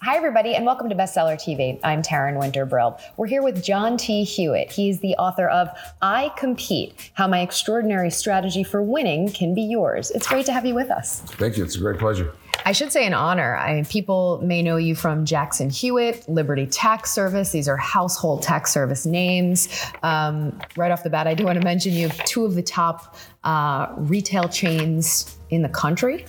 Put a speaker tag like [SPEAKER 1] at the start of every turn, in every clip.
[SPEAKER 1] Hi, everybody, and welcome to Bestseller TV. I'm Taryn Winter Brill. We're here with John T. Hewitt. He's the author of I Compete How My Extraordinary Strategy for Winning Can Be Yours. It's great to have you with us.
[SPEAKER 2] Thank you. It's a great pleasure.
[SPEAKER 1] I should say an honor. I mean, people may know you from Jackson Hewitt, Liberty Tax Service. These are household tax service names. Um, right off the bat, I do want to mention you have two of the top uh, retail chains in the country.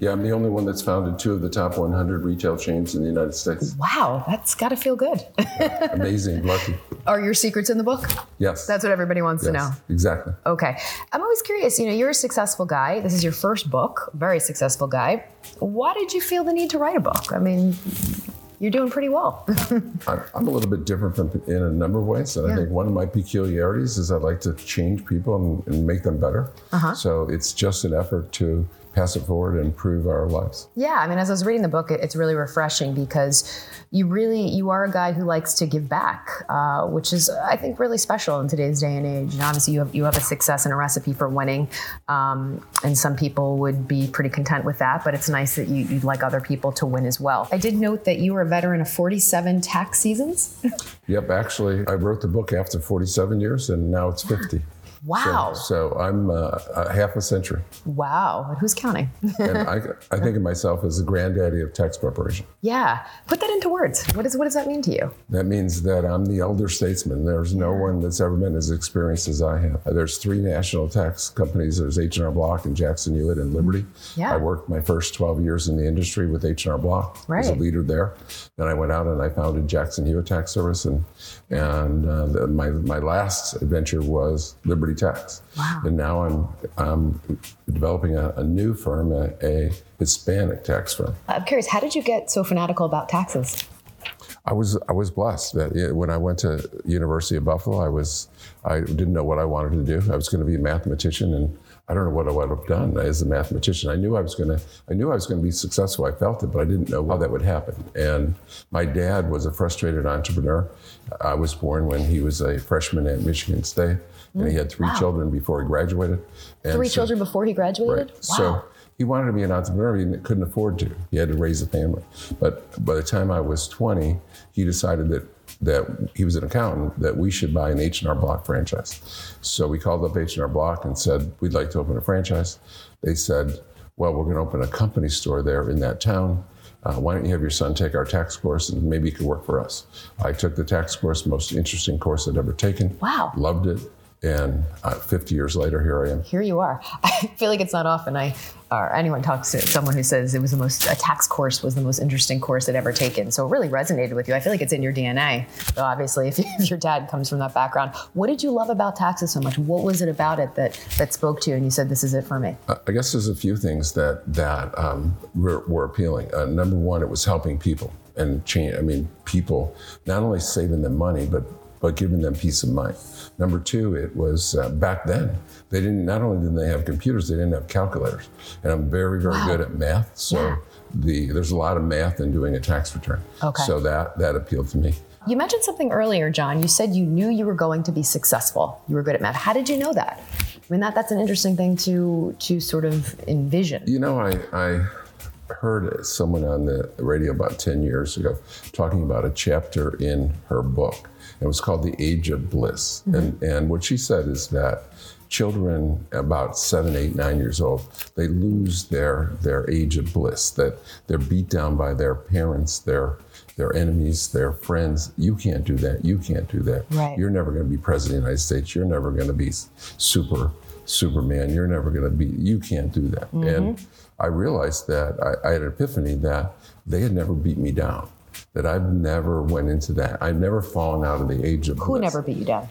[SPEAKER 2] Yeah, I'm the only one that's founded two of the top 100 retail chains in the United States.
[SPEAKER 1] Wow, that's got to feel good.
[SPEAKER 2] Amazing, lucky.
[SPEAKER 1] Are your secrets in the book?
[SPEAKER 2] Yes.
[SPEAKER 1] That's what everybody wants
[SPEAKER 2] yes,
[SPEAKER 1] to know.
[SPEAKER 2] Exactly.
[SPEAKER 1] Okay. I'm always curious, you know, you're a successful guy. This is your first book, very successful guy. Why did you feel the need to write a book? I mean, you're doing pretty well.
[SPEAKER 2] I'm a little bit different from in a number of ways, and yeah. I think one of my peculiarities is I like to change people and, and make them better. Uh-huh. So it's just an effort to pass it forward and improve our lives.
[SPEAKER 1] Yeah, I mean, as I was reading the book, it's really refreshing because you really you are a guy who likes to give back, uh, which is I think really special in today's day and age. And obviously, you have you have a success and a recipe for winning, um, and some people would be pretty content with that. But it's nice that you, you'd like other people to win as well. I did note that you were a veteran of 47 tax seasons.
[SPEAKER 2] yep, actually, I wrote the book after 47 years, and now it's 50.
[SPEAKER 1] Wow.
[SPEAKER 2] So, so I'm uh, a half a century.
[SPEAKER 1] Wow. Who's counting?
[SPEAKER 2] and I, I think of myself as the granddaddy of tax preparation.
[SPEAKER 1] Yeah. Put that into words. What, is, what does that mean to you?
[SPEAKER 2] That means that I'm the elder statesman. There's no one that's ever been as experienced as I have. There's three national tax companies. There's H&R Block and Jackson Hewitt and Liberty.
[SPEAKER 1] Yeah.
[SPEAKER 2] I worked my first 12 years in the industry with H&R Block
[SPEAKER 1] right.
[SPEAKER 2] as a leader there. Then I went out and I founded Jackson Hewitt Tax Service. And, and uh, the, my, my last adventure was Liberty Tax.
[SPEAKER 1] Wow.
[SPEAKER 2] And now I'm, I'm developing a, a new firm, a, a, Hispanic tax firm.
[SPEAKER 1] I'm curious, how did you get so fanatical about taxes?
[SPEAKER 2] I was I was blessed that when I went to University of Buffalo, I was I didn't know what I wanted to do. I was going to be a mathematician, and I don't know what I would have done as a mathematician. I knew I was going to I knew I was going to be successful. I felt it, but I didn't know how that would happen. And my dad was a frustrated entrepreneur. I was born when he was a freshman at Michigan State and he had three
[SPEAKER 1] wow.
[SPEAKER 2] children before he graduated.
[SPEAKER 1] And three so, children before he graduated?
[SPEAKER 2] Right. Wow. So he wanted to be an entrepreneur. But he couldn't afford to. He had to raise a family. But by the time I was 20, he decided that that he was an accountant that we should buy an H&R Block franchise. So we called up H&R Block and said we'd like to open a franchise. They said, "Well, we're going to open a company store there in that town." Uh, why don't you have your son take our tax course and maybe he could work for us? I took the tax course, most interesting course I'd ever taken.
[SPEAKER 1] Wow.
[SPEAKER 2] Loved it. And uh, 50 years later, here I am.
[SPEAKER 1] Here you are. I feel like it's not often I or anyone talks to someone who says it was the most a tax course was the most interesting course they'd ever taken. So it really resonated with you. I feel like it's in your DNA. So obviously, if, if your dad comes from that background, what did you love about taxes so much? What was it about it that that spoke to you and you said this is it for me?
[SPEAKER 2] I guess there's a few things that that um, were, were, appealing. Uh, number one, it was helping people and change. I mean, people not only saving them money, but but giving them peace of mind. Number two, it was uh, back then, they didn't, not only didn't they have computers, they didn't have calculators. And I'm very, very wow. good at math. So yeah. the, there's a lot of math in doing a tax return.
[SPEAKER 1] Okay.
[SPEAKER 2] So that, that appealed to me.
[SPEAKER 1] You mentioned something earlier, John. You said you knew you were going to be successful. You were good at math. How did you know that? I mean, that, that's an interesting thing to, to sort of envision.
[SPEAKER 2] You know, I, I heard someone on the radio about 10 years ago talking about a chapter in her book it was called The Age of Bliss. Mm-hmm. And, and what she said is that children about seven, eight, nine years old, they lose their, their age of bliss, that they're beat down by their parents, their, their enemies, their friends. You can't do that. You can't do that.
[SPEAKER 1] Right.
[SPEAKER 2] You're never going to be president of the United States. You're never going to be super, Superman. You're never going to be, you can't do that. Mm-hmm. And I realized that I, I had an epiphany that they had never beat me down that I've never went into that. I've never fallen out of the age of bliss.
[SPEAKER 1] who bliss. never beat you down.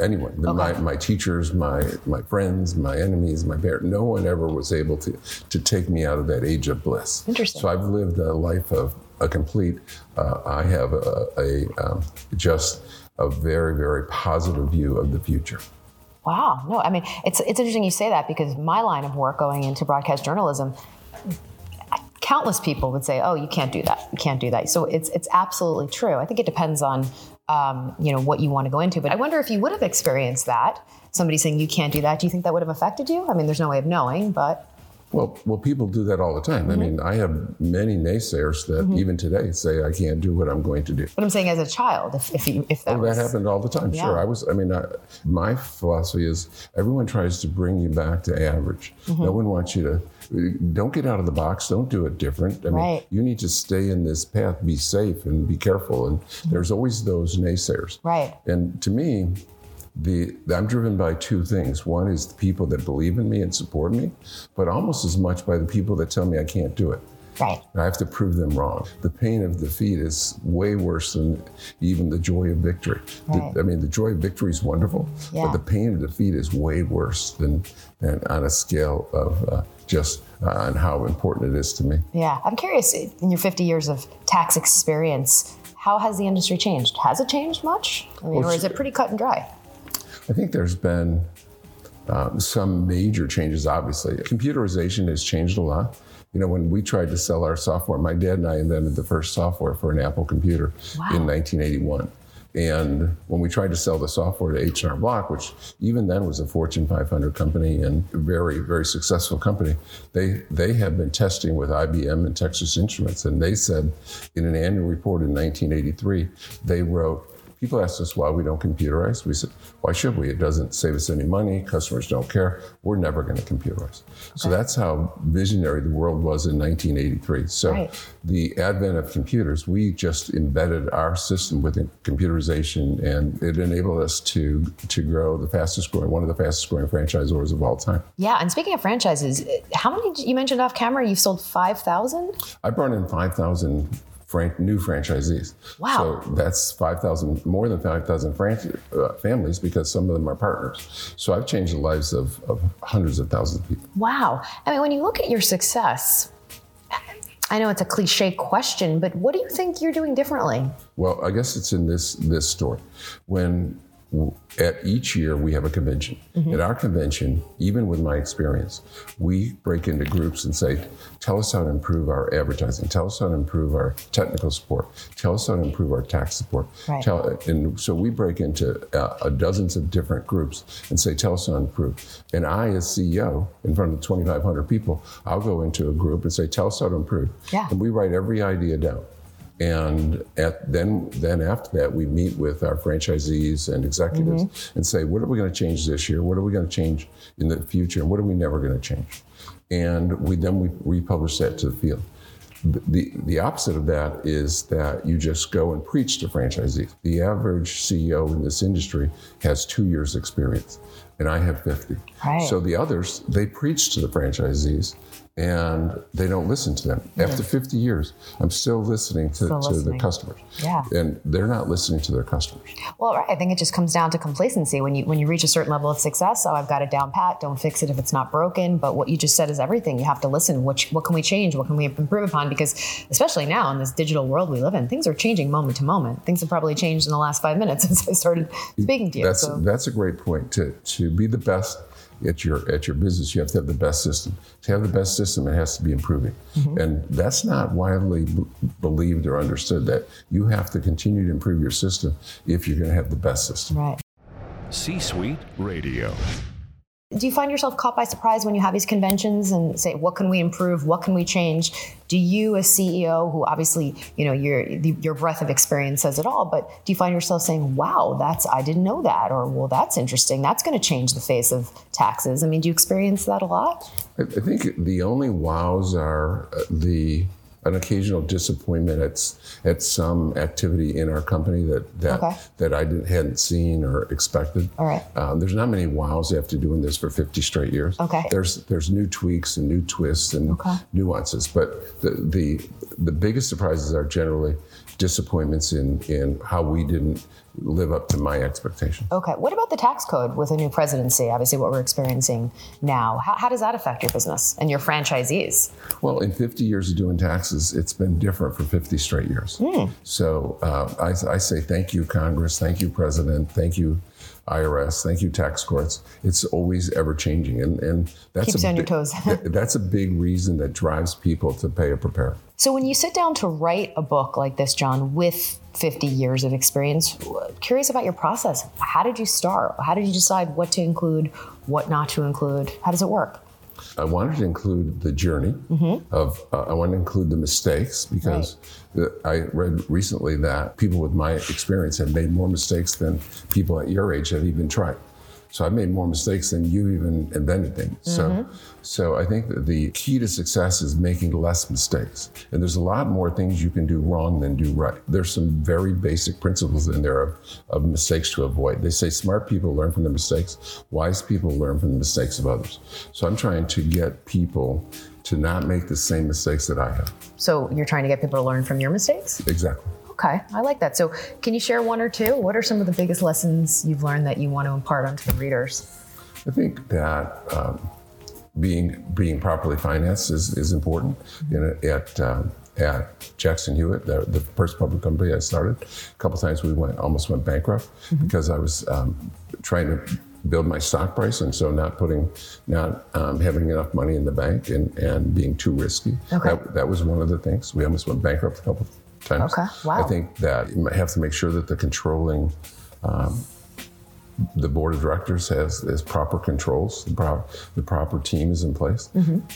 [SPEAKER 2] Anyone, okay. my, my teachers, my my friends, my enemies, my parents, no one ever was able to to take me out of that age of bliss.
[SPEAKER 1] Interesting.
[SPEAKER 2] So I've lived a life of a complete. Uh, I have a, a um, just a very very positive view of the future.
[SPEAKER 1] Wow. No, I mean, it's, it's interesting you say that because my line of work going into broadcast journalism, countless people would say, "Oh, you can't do that. You can't do that." So it's it's absolutely true. I think it depends on um, you know what you want to go into. But I wonder if you would have experienced that. Somebody saying you can't do that. Do you think that would have affected you? I mean, there's no way of knowing, but
[SPEAKER 2] well, well, people do that all the time. Mm-hmm. I mean, I have many naysayers that mm-hmm. even today say I can't do what I'm going to do.
[SPEAKER 1] But I'm saying as a child, if if, you, if that,
[SPEAKER 2] oh,
[SPEAKER 1] was...
[SPEAKER 2] that happened all the time. Yeah. Sure, I was. I mean, I, my philosophy is everyone tries to bring you back to average. Mm-hmm. No one wants you to. Don't get out of the box. Don't do it different. I mean, right. you need to stay in this path. Be safe and be careful. And mm-hmm. there's always those naysayers.
[SPEAKER 1] Right.
[SPEAKER 2] And to me, the, I'm driven by two things. One is the people that believe in me and support me, but almost as much by the people that tell me I can't do it.
[SPEAKER 1] Right.
[SPEAKER 2] I have to prove them wrong. The pain of defeat is way worse than even the joy of victory. Right. The, I mean, the joy of victory is wonderful, yeah. but the pain of defeat is way worse than, than on a scale of uh, just uh, on how important it is to me.
[SPEAKER 1] Yeah, I'm curious. In your 50 years of tax experience, how has the industry changed? Has it changed much? I mean, well, or is it pretty cut and dry?
[SPEAKER 2] I think there's been um, some major changes, obviously. Computerization has changed a lot. You know, when we tried to sell our software, my dad and I invented the first software for an Apple computer wow. in 1981. And when we tried to sell the software to H&R Block, which even then was a Fortune 500 company and a very, very successful company, they, they had been testing with IBM and Texas Instruments. And they said in an annual report in 1983, they wrote, People ask us why we don't computerize. We said, why should we? It doesn't save us any money. Customers don't care. We're never going to computerize. Okay. So that's how visionary the world was in 1983. So right. the advent of computers, we just embedded our system within computerization, and it enabled us to to grow the fastest growing, one of the fastest growing franchisors of all time.
[SPEAKER 1] Yeah, and speaking of franchises, how many you mentioned off camera? You've sold five thousand.
[SPEAKER 2] I brought in five thousand fran- new franchisees.
[SPEAKER 1] Wow.
[SPEAKER 2] So that's 5,000, more than 5,000 fran- uh, families because some of them are partners. So I've changed the lives of, of hundreds of thousands of people.
[SPEAKER 1] Wow. I mean, when you look at your success, I know it's a cliche question, but what do you think you're doing differently?
[SPEAKER 2] Well, I guess it's in this this story. When at each year we have a convention. Mm-hmm. At our convention, even with my experience, we break into groups and say, tell us how to improve our advertising, tell us how to improve our technical support, tell us how to improve our tax support.
[SPEAKER 1] Right.
[SPEAKER 2] Tell, and so we break into uh, dozens of different groups and say, tell us how to improve. And I, as CEO, in front of 2,500 people, I'll go into a group and say, tell us how to improve.
[SPEAKER 1] Yeah.
[SPEAKER 2] And we write every idea down. And at, then, then after that, we meet with our franchisees and executives mm-hmm. and say, what are we going to change this year? What are we going to change in the future? And what are we never going to change? And we then we republish that to the field. The, the opposite of that is that you just go and preach to franchisees. The average CEO in this industry has two years experience, and I have 50.
[SPEAKER 1] Right.
[SPEAKER 2] So the others, they preach to the franchisees and they don't listen to them. Mm-hmm. After 50 years, I'm still listening to, still to listening. the customers.
[SPEAKER 1] Yeah.
[SPEAKER 2] And they're not listening to their customers.
[SPEAKER 1] Well, right. I think it just comes down to complacency. When you when you reach a certain level of success, oh, I've got it down pat, don't fix it if it's not broken. But what you just said is everything. You have to listen. Which what can we change? What can we improve upon? Because especially now in this digital world we live in, things are changing moment to moment. Things have probably changed in the last five minutes since I started speaking to you.
[SPEAKER 2] That's so. that's a great point. To to be the best at your at your business, you have to have the best system. To have the best system, it has to be improving, mm-hmm. and that's not widely b- believed or understood. That you have to continue to improve your system if you're going to have the best system.
[SPEAKER 1] Right.
[SPEAKER 3] C-suite radio.
[SPEAKER 1] Do you find yourself caught by surprise when you have these conventions and say, "What can we improve? What can we change?" Do you, as CEO, who obviously you know your your breadth of experience says it all, but do you find yourself saying, "Wow, that's I didn't know that," or "Well, that's interesting. That's going to change the face of taxes." I mean, do you experience that a lot?
[SPEAKER 2] I, think the only wows are uh, the an occasional disappointment at at some activity in our company that that okay. that I didn't, hadn't seen or expected.
[SPEAKER 1] All right.
[SPEAKER 2] Um, there's not many wows after doing this for 50 straight years.
[SPEAKER 1] Okay.
[SPEAKER 2] There's there's new tweaks and new twists and
[SPEAKER 1] okay.
[SPEAKER 2] nuances, but the, the the biggest surprises are generally disappointments in in how we didn't live up to my expectations.
[SPEAKER 1] Okay. What about the tax code with a new presidency? Obviously, what we're experiencing now. How, how does that affect your business and your franchisees?
[SPEAKER 2] Well, in 50 years of doing taxes, it's been different for 50 straight years.
[SPEAKER 1] Mm.
[SPEAKER 2] So uh, I, I say thank you, Congress. Thank you, President. Thank you, IRS. Thank you, tax courts. It's always ever changing, and and that's
[SPEAKER 1] Keeps
[SPEAKER 2] a
[SPEAKER 1] on your toes.
[SPEAKER 2] that's a big reason that drives people to pay a preparer.
[SPEAKER 1] So, when you sit down to write a book like this, John, with 50 years of experience, uh, curious about your process. How did you start? How did you decide what to include, what not to include? How does it work?
[SPEAKER 2] I wanted to include the journey
[SPEAKER 1] Mm-hmm.
[SPEAKER 2] of. Uh, I wanted to include the mistakes because the, I read recently that people with my experience have made more mistakes than people at your age have even tried. So I've made more mistakes than you even invented things.
[SPEAKER 1] Mm-hmm.
[SPEAKER 2] So, so I think that the key to success is making less mistakes. And there's a lot more things you can do wrong than do right. There's some very basic principles in there of, of mistakes to avoid. They say smart people learn from their mistakes, wise people learn from the mistakes of others. So I'm trying to get people to not make the same mistakes that I have.
[SPEAKER 1] So, you're trying to get people to learn from your mistakes?
[SPEAKER 2] Exactly.
[SPEAKER 1] Okay, I like that. So, can you share one or two? What are some of the biggest lessons you've learned that you want to impart onto the readers?
[SPEAKER 2] I think that um, being being properly financed is, is important. You know, at um, at Jackson Hewitt, the, the first public company I started, a couple times we went almost went bankrupt because I was um, trying to build my stock price, and so not putting not um, having enough money in the bank and, and being too risky.
[SPEAKER 1] Okay.
[SPEAKER 2] That, that was one of the things. We almost went bankrupt a couple
[SPEAKER 1] Okay. Wow.
[SPEAKER 2] I think that you have to make sure that the controlling um, the board of directors has, has proper controls, the, pro- the proper team is in place,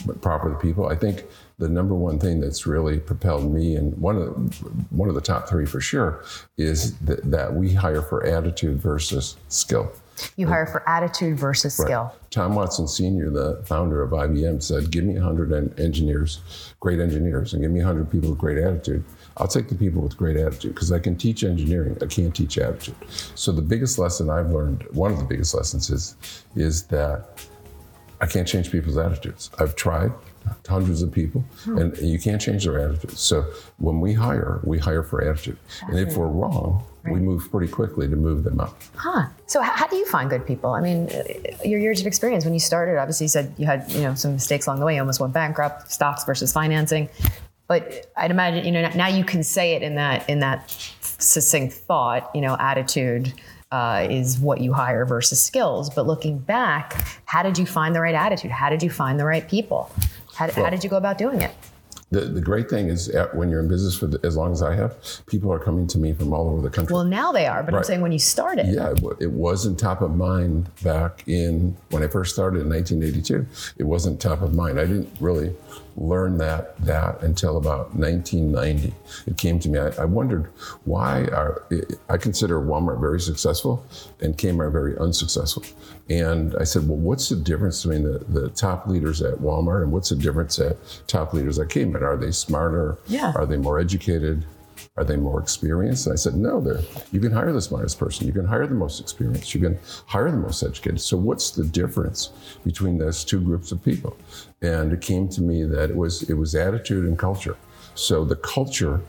[SPEAKER 2] but proper people. I think the number one thing that's really propelled me, and one of the, one of the top three for sure, is that, that we hire for attitude versus skill.
[SPEAKER 1] You hire for attitude versus skill.
[SPEAKER 2] Tom Watson Sr., the founder of IBM, said, "Give me 100 engineers, great engineers, and give me 100 people with great attitude. I'll take the people with great attitude because I can teach engineering. I can't teach attitude." So the biggest lesson I've learned, one of the biggest lessons, is is that I can't change people's attitudes. I've tried hundreds of people, and you can't change their attitudes. So when we hire, we hire for attitude, and if we're wrong, we move pretty quickly to move them up.
[SPEAKER 1] Huh. So how do you find good people? I mean, uh, your years of experience when you started, obviously you said you had, you know, some mistakes along the way, you almost went bankrupt, stocks versus financing. But I'd imagine, you know, now you can say it in that in that succinct thought, you know, attitude uh, is what you hire versus skills. But looking back, how did you find the right attitude? How did you find the right people? How, how did you go about doing it?
[SPEAKER 2] The, the great thing is uh, when you're in business for the, as long as I have, people are coming to me from all over the country.
[SPEAKER 1] Well, now they are, but I'm saying when you started.
[SPEAKER 2] yeah, it, it wasn't top of mind back in when I first started in 1982. It wasn't top of mind. I didn't really learn that that until about 1990. It came to me. I, I wondered why are I consider Walmart very successful and Kmart very unsuccessful. And I said, well, what's the difference between the, the top leaders at Walmart and what's the difference at top leaders at Kmart? Are they smarter?
[SPEAKER 1] Yeah.
[SPEAKER 2] Are they more educated? Are they more experienced? And I said, no, they're, you can hire the smartest person. You can hire the most experienced. You can hire the most educated. So what's the difference between those two groups of people? And it came to me that it was, it was attitude and culture. So the culture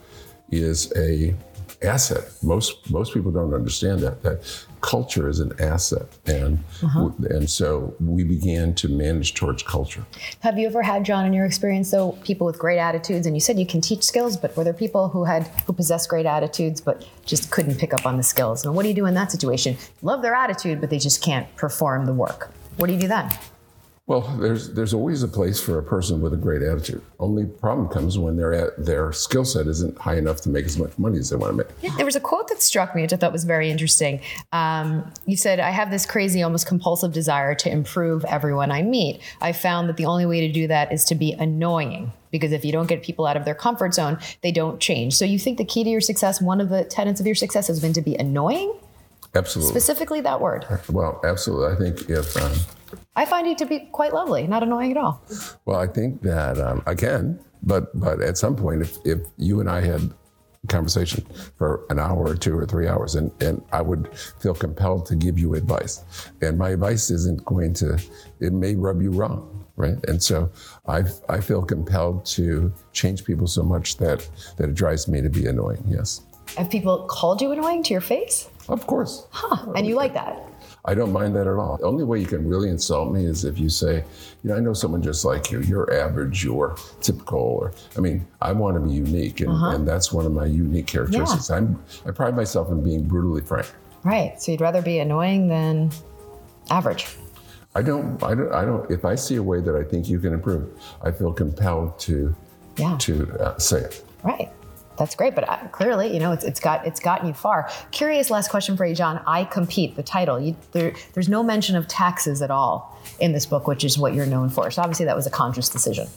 [SPEAKER 2] is a asset. Most, most people don't understand that, that culture is an asset. And, uh-huh. and so we began to manage towards culture.
[SPEAKER 1] Have you ever had, John, in your experience, though, people with great attitudes? And you said you can teach skills, but were there people who had who possessed great attitudes but just couldn't pick up on the skills? And what do you do in that situation? Love their attitude, but they just can't perform the work. What do you do then?
[SPEAKER 2] Well, there's there's always a place for a person with a great attitude. Only problem comes when their at, their skill set isn't high enough to make as much money as they want to make.
[SPEAKER 1] There was a quote that struck me, which I thought was very interesting. Um, you said, I have this crazy, almost compulsive desire to improve everyone I meet. I found that the only way to do that is to be annoying. Because if you don't get people out of their comfort zone, they don't change. So you think the key to your success, one of the tenets of your success has been to be annoying?
[SPEAKER 2] Absolutely.
[SPEAKER 1] Specifically that word.
[SPEAKER 2] Well, absolutely. I think if um,
[SPEAKER 1] I find you to be quite lovely, not annoying at all.
[SPEAKER 2] well, I think that um, I can, but but at some point, if if you and I had conversation for an hour or two or three hours, and, and I would feel compelled to give you advice. And my advice isn't going to, it may rub you wrong, right? And so I, I feel compelled to change people so much that, that it drives me to be annoying, yes.
[SPEAKER 1] Have people called you annoying to your face?
[SPEAKER 2] Of course.
[SPEAKER 1] Huh. And you like that?
[SPEAKER 2] I don't mind that at all. The only way you can really insult me is if you say, you know, I know someone just like you. You're average, you're typical, or I mean, I want to be unique, and, uh-huh. and that's one of my unique characteristics. Yeah. I'm I pride myself in being brutally frank.
[SPEAKER 1] Right. So you'd rather be annoying than average.
[SPEAKER 2] I don't. I don't. I don't. If I see a way that I think you can improve, I feel compelled to yeah. to uh, say it.
[SPEAKER 1] Right. That's great, but uh, clearly, you know, it's, it's got it's gotten you far. Curious, last question for you, John. I compete. The title. You, there, there's no mention of taxes at all in this book, which is what you're known for. So obviously, that was a conscious decision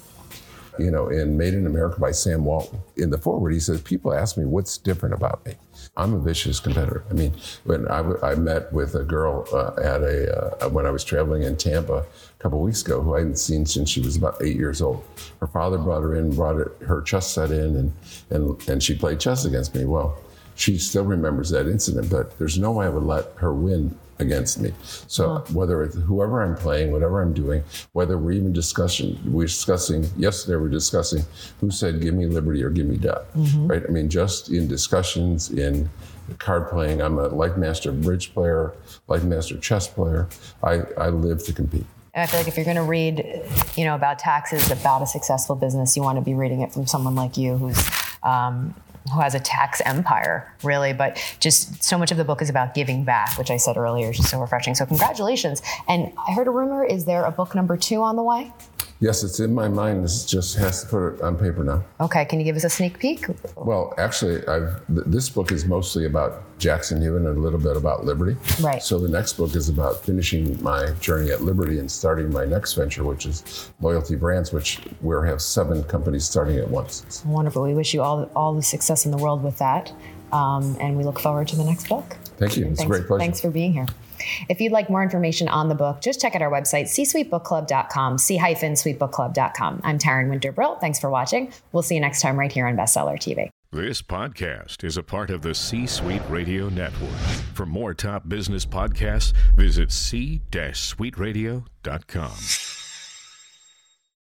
[SPEAKER 2] you know, in Made in America by Sam Walton. In the foreword, he says, People ask me what's different about me. I'm a vicious competitor. I mean, when I, w- I met with a girl uh, at a, uh, when I was traveling in Tampa a couple weeks ago who I hadn't seen since she was about eight years old. Her father brought her in, brought her, her chess set in, and, and, and she played chess against me. Well, she still remembers that incident, but there's no way I would let her win against me. So uh-huh. whether it's whoever I'm playing, whatever I'm doing, whether we're even discussing, we're discussing, yesterday we're discussing who said give me liberty or give me death, mm-hmm. right? I mean, just in discussions, in card playing, I'm a life master bridge player, life master chess player. I, I live to compete.
[SPEAKER 1] And I feel like if you're going to read, you know, about taxes, about a successful business, you want to be reading it from someone like you who's um, who has a tax empire, really. But just so much of the book is about giving back, which I said earlier is just so refreshing. So congratulations. And I heard a rumor, is there a book number two on the way?
[SPEAKER 2] Yes, it's in my mind. This just has to put it on paper now.
[SPEAKER 1] Okay, can you give us a sneak peek?
[SPEAKER 2] Well, actually, I've, th- this book is mostly about Jackson Hewitt and a little bit about Liberty.
[SPEAKER 1] Right.
[SPEAKER 2] So the next book is about finishing my journey at Liberty and starting my next venture, which is Loyalty Brands, which we have seven companies starting at once.
[SPEAKER 1] Wonderful. We wish you all all the success in the world with that, um, and we look forward to the next book.
[SPEAKER 2] Thank you. It's
[SPEAKER 1] thanks,
[SPEAKER 2] a great pleasure.
[SPEAKER 1] Thanks for being here. If you'd like more information on the book, just check out our website, c-suitebookclub.com, c-suitebookclub.com. I'm Taryn Winter Thanks for watching. We'll see you next time right here on Bestseller TV.
[SPEAKER 3] This podcast is a part of the C Suite Radio Network. For more top business podcasts, visit c-suiteradio.com.